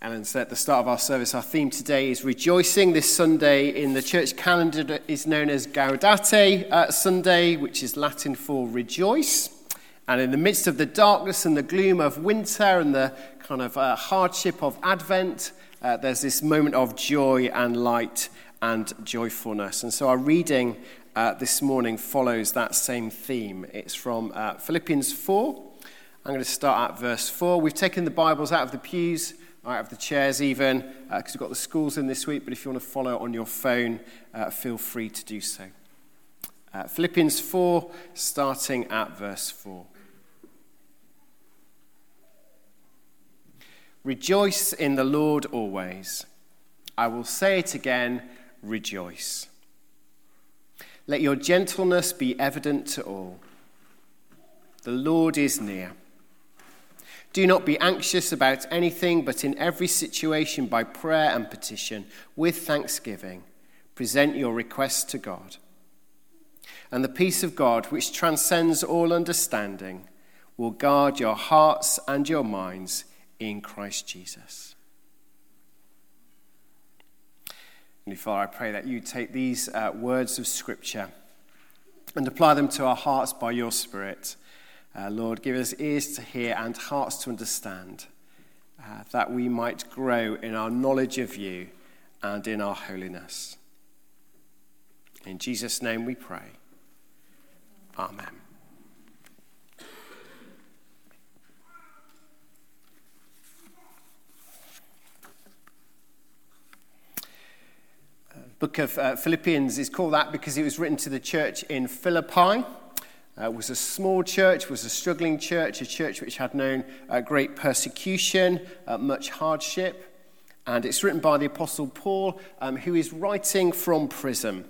Ellen said at the start of our service, our theme today is rejoicing. This Sunday in the church calendar is known as Gaudete uh, Sunday, which is Latin for rejoice. And in the midst of the darkness and the gloom of winter and the kind of uh, hardship of Advent, uh, there's this moment of joy and light and joyfulness. And so our reading uh, this morning follows that same theme. It's from uh, Philippians 4. I'm going to start at verse 4. We've taken the Bibles out of the pews out of the chairs even, because uh, we've got the schools in this week, but if you want to follow on your phone, uh, feel free to do so. Uh, Philippians 4, starting at verse 4. Rejoice in the Lord always. I will say it again, rejoice. Let your gentleness be evident to all. The Lord is near. Do not be anxious about anything, but in every situation, by prayer and petition, with thanksgiving, present your requests to God. And the peace of God, which transcends all understanding, will guard your hearts and your minds in Christ Jesus. And Father, I pray that you take these uh, words of Scripture and apply them to our hearts by your Spirit uh, Lord, give us ears to hear and hearts to understand, uh, that we might grow in our knowledge of you and in our holiness. In Jesus' name we pray. Amen. Uh, book of uh, Philippians is called that because it was written to the church in Philippi. Uh, was a small church, was a struggling church, a church which had known uh, great persecution, uh, much hardship. And it's written by the Apostle Paul, um, who is writing from prison.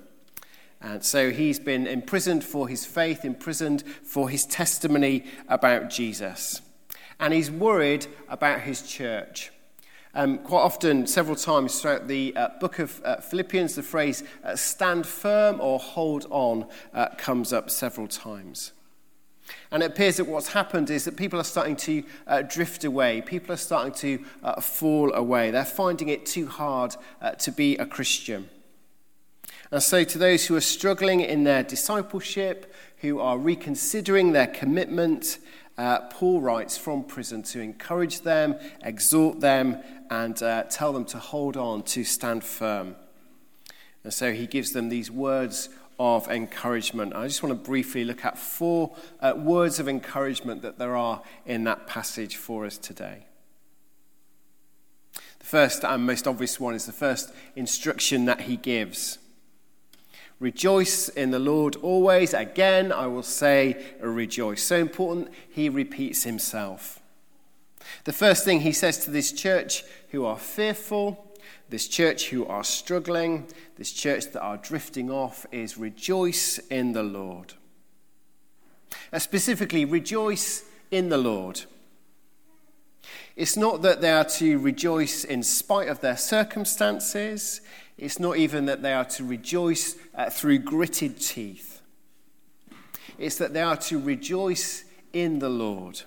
And so he's been imprisoned for his faith, imprisoned for his testimony about Jesus. And he's worried about his church. Um, quite often, several times throughout the uh, book of uh, Philippians, the phrase uh, stand firm or hold on uh, comes up several times. And it appears that what's happened is that people are starting to uh, drift away. People are starting to uh, fall away. They're finding it too hard to be a Christian. And so, to those who are struggling in their discipleship, who are reconsidering their commitment, uh, Paul writes from prison to encourage them, exhort them, and uh, tell them to hold on, to stand firm. And so he gives them these words of encouragement. I just want to briefly look at four uh, words of encouragement that there are in that passage for us today. The first and most obvious one is the first instruction that he gives. Rejoice in the Lord always. Again, I will say, rejoice. So important, he repeats himself. The first thing he says to this church who are fearful, this church who are struggling, this church that are drifting off, is rejoice in the Lord. Uh, specifically, rejoice in the Lord. It's not that they are to rejoice in spite of their circumstances. It's not even that they are to rejoice uh, through gritted teeth. It's that they are to rejoice in the Lord.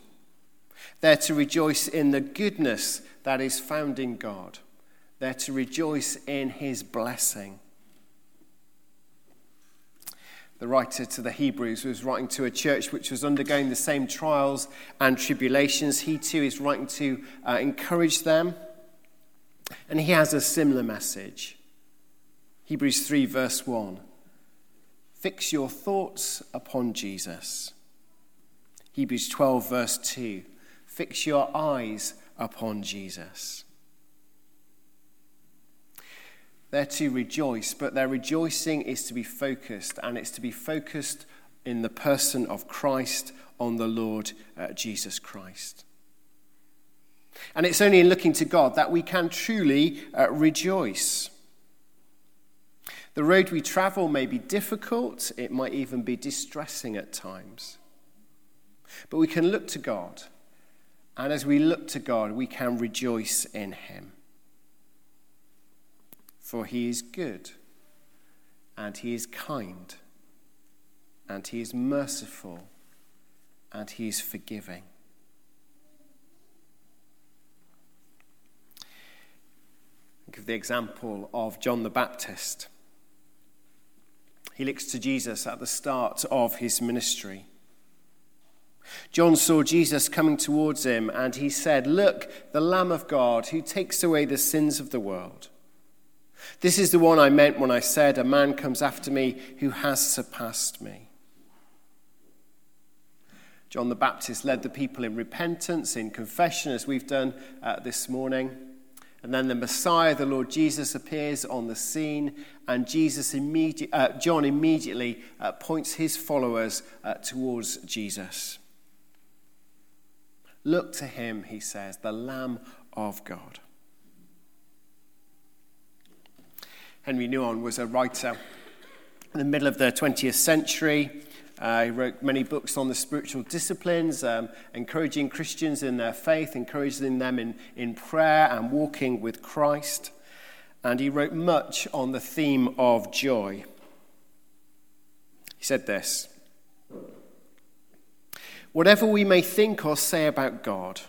They're to rejoice in the goodness that is found in God. They're to rejoice in his blessing. The writer to the Hebrews was writing to a church which was undergoing the same trials and tribulations. He too is writing to uh, encourage them. And he has a similar message. Hebrews 3, verse 1. Fix your thoughts upon Jesus. Hebrews 12, verse 2. Fix your eyes upon Jesus. They're to rejoice, but their rejoicing is to be focused, and it's to be focused in the person of Christ, on the Lord uh, Jesus Christ. And it's only in looking to God that we can truly uh, rejoice. The road we travel may be difficult, it might even be distressing at times. But we can look to God, and as we look to God, we can rejoice in Him. For He is good, and He is kind, and He is merciful, and He is forgiving. Of the example of John the Baptist. He looks to Jesus at the start of his ministry. John saw Jesus coming towards him and he said, Look, the Lamb of God who takes away the sins of the world. This is the one I meant when I said, A man comes after me who has surpassed me. John the Baptist led the people in repentance, in confession, as we've done uh, this morning. And then the Messiah, the Lord Jesus, appears on the scene, and Jesus uh, John immediately uh, points his followers uh, towards Jesus. Look to him, he says, the Lamb of God. Henry Nouwen was a writer in the middle of the 20th century. Uh, he wrote many books on the spiritual disciplines, um, encouraging Christians in their faith, encouraging them in, in prayer and walking with Christ. And he wrote much on the theme of joy. He said this Whatever we may think or say about God,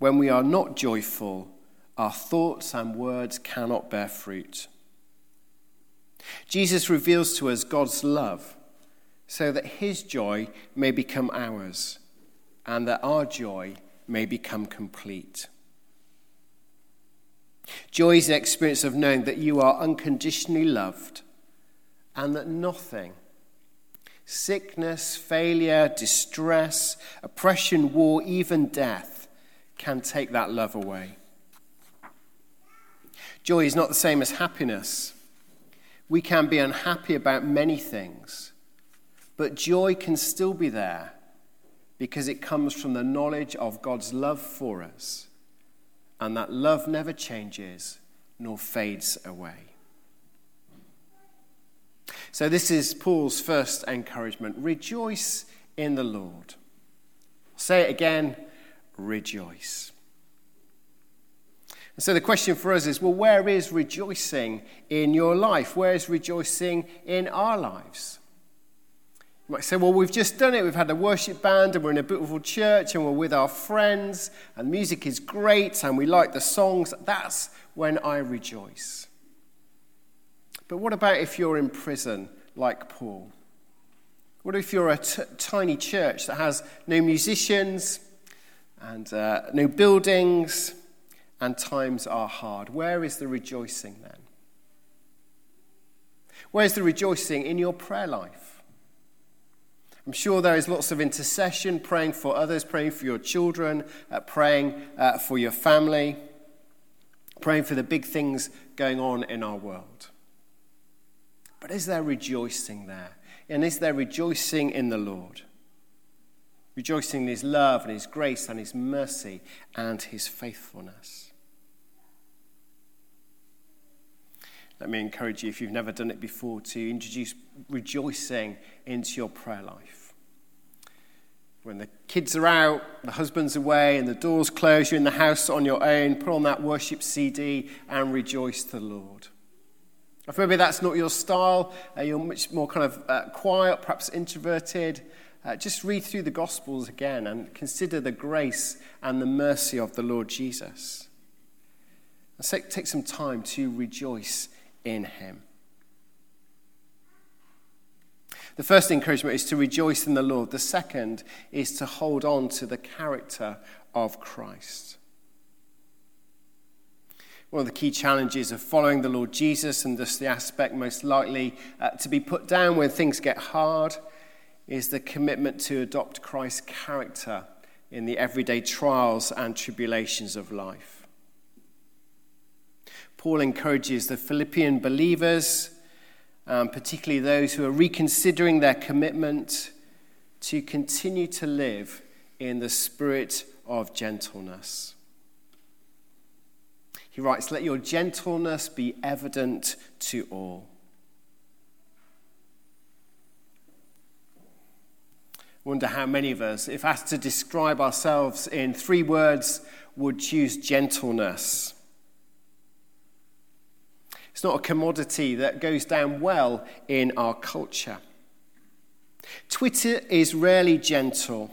when we are not joyful, our thoughts and words cannot bear fruit. Jesus reveals to us God's love so that his joy may become ours and that our joy may become complete. Joy is the experience of knowing that you are unconditionally loved and that nothing, sickness, failure, distress, oppression, war, even death, can take that love away. Joy is not the same as happiness. We can be unhappy about many things but joy can still be there because it comes from the knowledge of God's love for us. And that love never changes nor fades away. So, this is Paul's first encouragement rejoice in the Lord. Say it again rejoice. And so, the question for us is well, where is rejoicing in your life? Where is rejoicing in our lives? You might say, well, we've just done it. We've had a worship band and we're in a beautiful church and we're with our friends and music is great and we like the songs. That's when I rejoice. But what about if you're in prison like Paul? What if you're a t- tiny church that has no musicians and uh, no buildings and times are hard? Where is the rejoicing then? Where's the rejoicing in your prayer life? I'm sure there is lots of intercession, praying for others, praying for your children, uh, praying uh, for your family, praying for the big things going on in our world. But is there rejoicing there? And is there rejoicing in the Lord? Rejoicing in His love and His grace and His mercy and His faithfulness. Let me encourage you, if you've never done it before, to introduce rejoicing into your prayer life. When the kids are out, the husband's away, and the doors close, you're in the house on your own, put on that worship CD and rejoice the Lord. If maybe that's not your style, uh, you're much more kind of uh, quiet, perhaps introverted, uh, just read through the Gospels again and consider the grace and the mercy of the Lord Jesus. And take some time to rejoice in Him. The first encouragement is to rejoice in the Lord. The second is to hold on to the character of Christ. One of the key challenges of following the Lord Jesus, and thus the aspect most likely uh, to be put down when things get hard, is the commitment to adopt Christ's character in the everyday trials and tribulations of life. Paul encourages the Philippian believers um, particularly those who are reconsidering their commitment to continue to live in the spirit of gentleness. He writes, Let your gentleness be evident to all. Wonder how many of us, if asked to describe ourselves in three words, would choose gentleness. It's not a commodity that goes down well in our culture. Twitter is rarely gentle.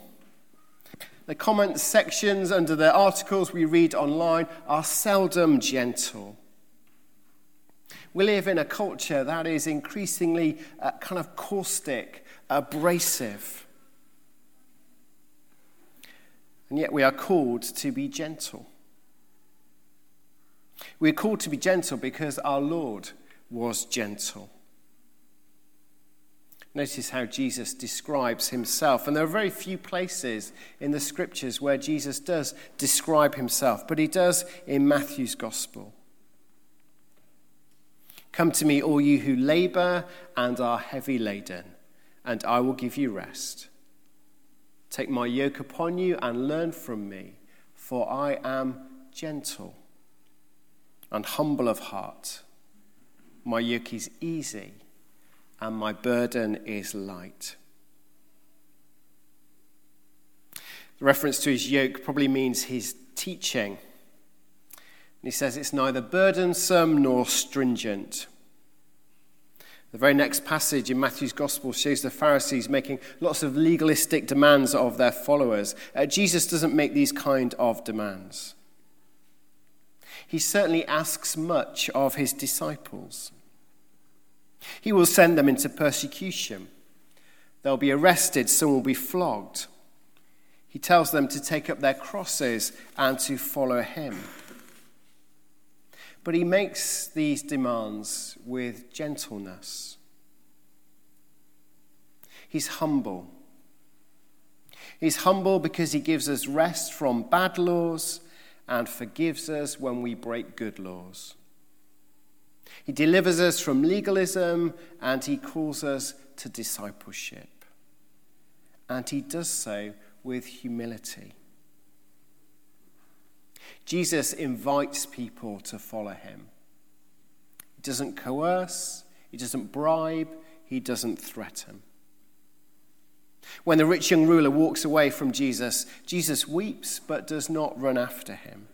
The comment sections under the articles we read online are seldom gentle. We live in a culture that is increasingly uh, kind of caustic, abrasive. And yet we are called to be gentle. We are called to be gentle because our Lord was gentle. Notice how Jesus describes himself. And there are very few places in the scriptures where Jesus does describe himself, but he does in Matthew's gospel. Come to me, all you who labor and are heavy laden, and I will give you rest. Take my yoke upon you and learn from me, for I am gentle and humble of heart. My yoke is easy and my burden is light. The reference to his yoke probably means his teaching. he says it's neither burdensome nor stringent. The very next passage in Matthew's Gospel shows the Pharisees making lots of legalistic demands of their followers. Uh, Jesus doesn't make these kind of demands. He certainly asks much of his disciples. He will send them into persecution. They'll be arrested, some will be flogged. He tells them to take up their crosses and to follow him. But he makes these demands with gentleness. He's humble. He's humble because he gives us rest from bad laws and forgives us when we break good laws. He delivers us from legalism and he calls us to discipleship. And he does so with humility. Jesus invites people to follow him. He doesn't coerce, he doesn't bribe, he doesn't threaten. When the rich young ruler walks away from Jesus, Jesus weeps but does not run after him.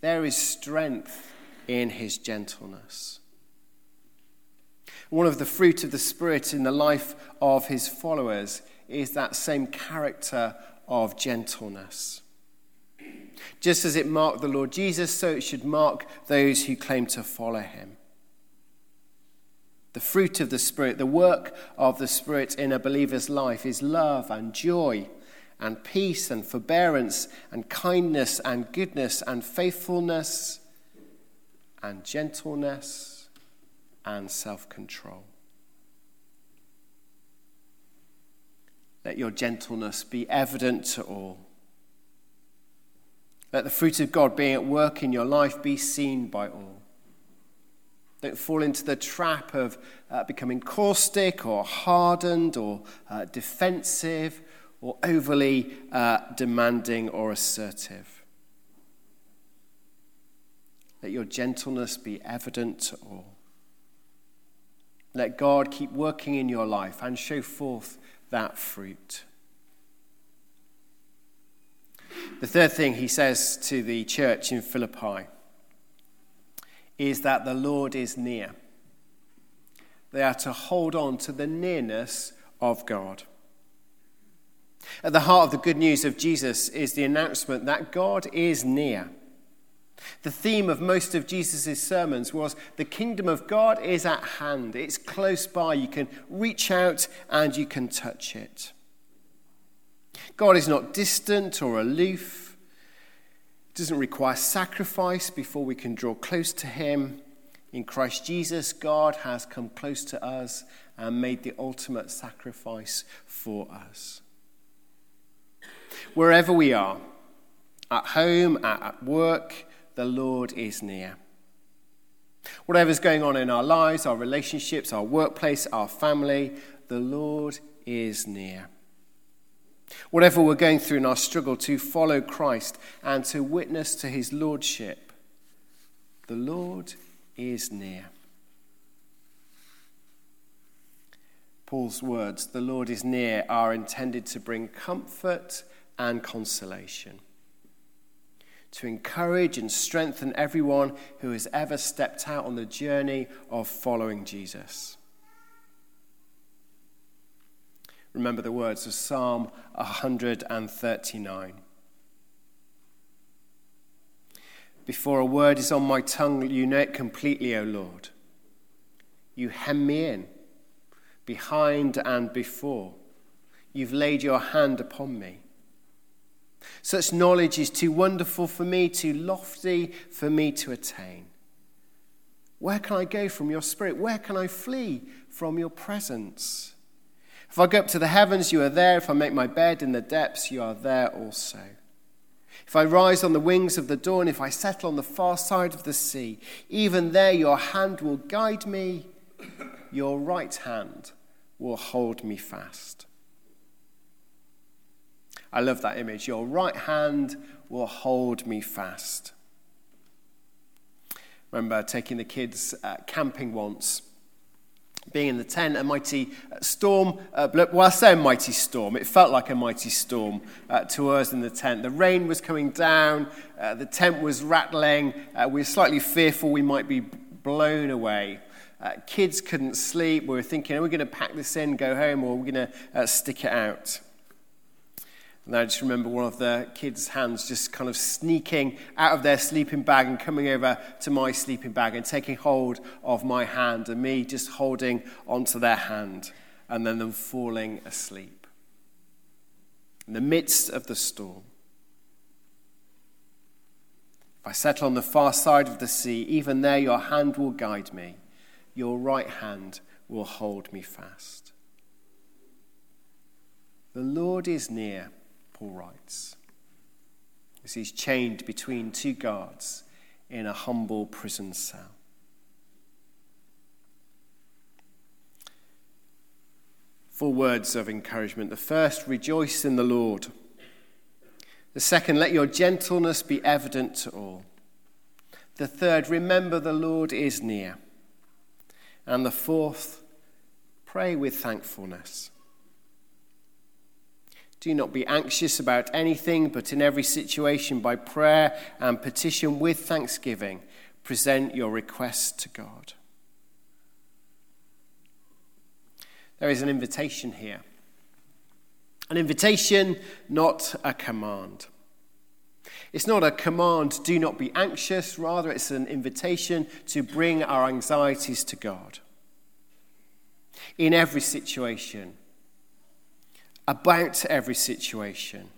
There is strength in his gentleness. One of the fruit of the Spirit in the life of his followers is that same character of gentleness. Just as it marked the Lord Jesus, so it should mark those who claim to follow him. The fruit of the Spirit, the work of the Spirit in a believer's life is love and joy and peace and forbearance and kindness and goodness and faithfulness and gentleness and self control. Let your gentleness be evident to all. Let the fruit of God being at work in your life be seen by all. Don't fall into the trap of uh, becoming caustic or hardened or uh, defensive or overly uh, demanding or assertive. Let your gentleness be evident to all. Let God keep working in your life and show forth that fruit. The third thing he says to the church in Philippi is that the Lord is near. They are to hold on to the nearness of God. At the heart of the good news of Jesus is the announcement that God is near. The theme of most of Jesus' sermons was the kingdom of God is at hand. It's close by. You can reach out and you can touch it. God is not distant or aloof. Doesn't require sacrifice before we can draw close to Him. In Christ Jesus, God has come close to us and made the ultimate sacrifice for us. Wherever we are, at home, at work, the Lord is near. Whatever's going on in our lives, our relationships, our workplace, our family, the Lord is near. Whatever we're going through in our struggle to follow Christ and to witness to his lordship, the Lord is near. Paul's words, the Lord is near, are intended to bring comfort and consolation to encourage and strengthen everyone who has ever stepped out on the journey of following Jesus. Remember the words of Psalm 139. Before a word is on my tongue, you know it completely, O Lord. You hem me in, behind and before. You've laid your hand upon me. Such knowledge is too wonderful for me, too lofty for me to attain. Where can I go from your spirit? Where can I flee from your presence? If I go up to the heavens, you are there. If I make my bed in the depths, you are there also. If I rise on the wings of the dawn, if I settle on the far side of the sea, even there your hand will guide me, your right hand will hold me fast. I love that image. Your right hand will hold me fast. remember taking the kids uh, camping once being in the tent, a mighty uh, storm. Uh, well, I say a mighty storm. It felt like a mighty storm uh, to us in the tent. The rain was coming down. Uh, the tent was rattling. Uh, we were slightly fearful we might be blown away. Uh, kids couldn't sleep. We were thinking, are we going to pack this in, go home, or are we going to stick it out? And I just remember one of the kids' hands just kind of sneaking out of their sleeping bag and coming over to my sleeping bag and taking hold of my hand, and me just holding onto their hand, and then them falling asleep. In the midst of the storm. If I settle on the far side of the sea, even there your hand will guide me, your right hand will hold me fast. The Lord is near Paul writes, as he's chained between two guards in a humble prison cell. Four words of encouragement. The first, rejoice in the Lord. The second, let your gentleness be evident to all. The third, remember the Lord is near. And the fourth, pray with thankfulness. Do not be anxious about anything, but in every situation, by prayer and petition with thanksgiving, present your requests to God. There is an invitation here. An invitation, not a command. It's not a command, do not be anxious. Rather, it's an invitation to bring our anxieties to God. In every situation, about every situation.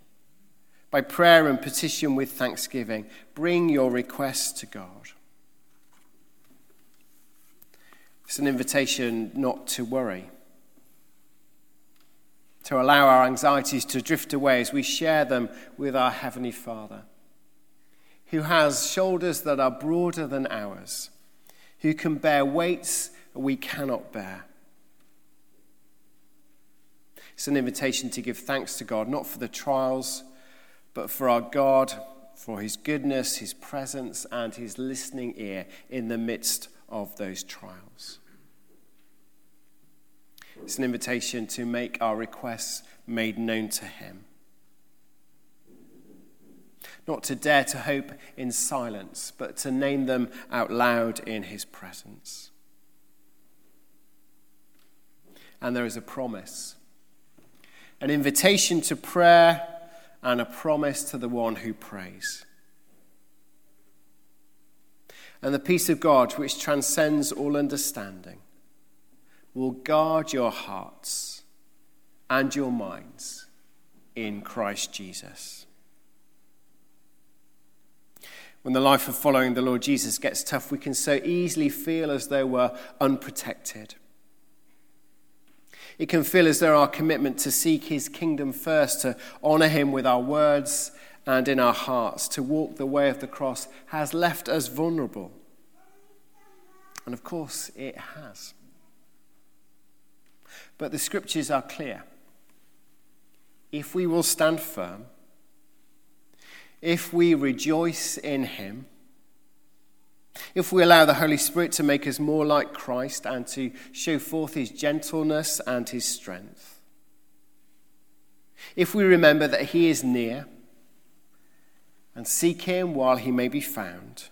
By prayer and petition with thanksgiving, bring your requests to God. It's an invitation not to worry, to allow our anxieties to drift away as we share them with our Heavenly Father, who has shoulders that are broader than ours, who can bear weights we cannot bear it's an invitation to give thanks to God, not for the trials, but for our God, for his goodness, his presence, and his listening ear in the midst of those trials. It's an invitation to make our requests made known to him. Not to dare to hope in silence, but to name them out loud in his presence. And there is a promise an invitation to prayer, and a promise to the one who prays. And the peace of God, which transcends all understanding, will guard your hearts and your minds in Christ Jesus. When the life of following the Lord Jesus gets tough, we can so easily feel as though we're unprotected. It can feel as though our commitment to seek his kingdom first, to honor him with our words and in our hearts, to walk the way of the cross, has left us vulnerable. And of course, it has. But the scriptures are clear. If we will stand firm, if we rejoice in him, if we allow the Holy Spirit to make us more like Christ and to show forth his gentleness and his strength, if we remember that he is near and seek him while he may be found,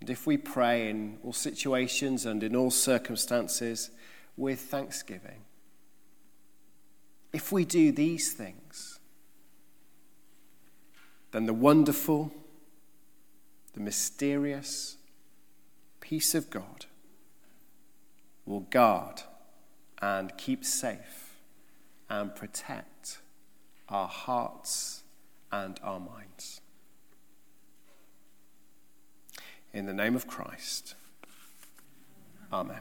and if we pray in all situations and in all circumstances with thanksgiving, if we do these things, then the wonderful, the mysterious peace of God will guard and keep safe and protect our hearts and our minds. In the name of Christ, Amen.